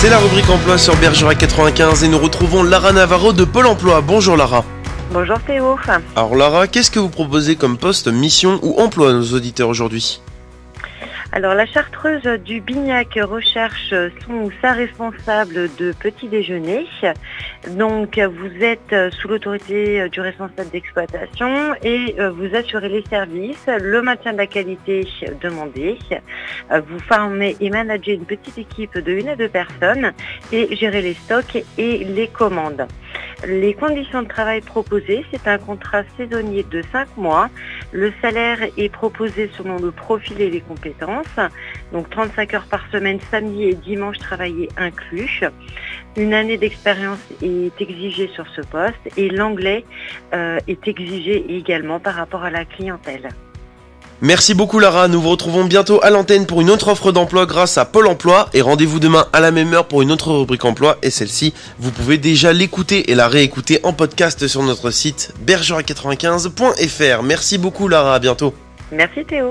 C'est la rubrique emploi sur Bergerac 95 et nous retrouvons Lara Navarro de Pôle emploi. Bonjour Lara. Bonjour Théo. Alors Lara, qu'est-ce que vous proposez comme poste, mission ou emploi à nos auditeurs aujourd'hui? Alors la chartreuse du Bignac recherche son ou sa responsable de petit déjeuner. Donc vous êtes sous l'autorité du responsable d'exploitation et euh, vous assurez les services, le maintien de la qualité demandée. Euh, Vous formez et managez une petite équipe de une à deux personnes et gérez les stocks et les commandes. Les conditions de travail proposées, c'est un contrat saisonnier de 5 mois. Le salaire est proposé selon le profil et les compétences. Donc 35 heures par semaine, samedi et dimanche travaillés inclus. Une année d'expérience est exigée sur ce poste et l'anglais euh, est exigé également par rapport à la clientèle. Merci beaucoup Lara, nous vous retrouvons bientôt à l'antenne pour une autre offre d'emploi grâce à Pôle emploi et rendez-vous demain à la même heure pour une autre rubrique emploi et celle-ci, vous pouvez déjà l'écouter et la réécouter en podcast sur notre site bergerac95.fr. Merci beaucoup Lara, à bientôt. Merci Théo.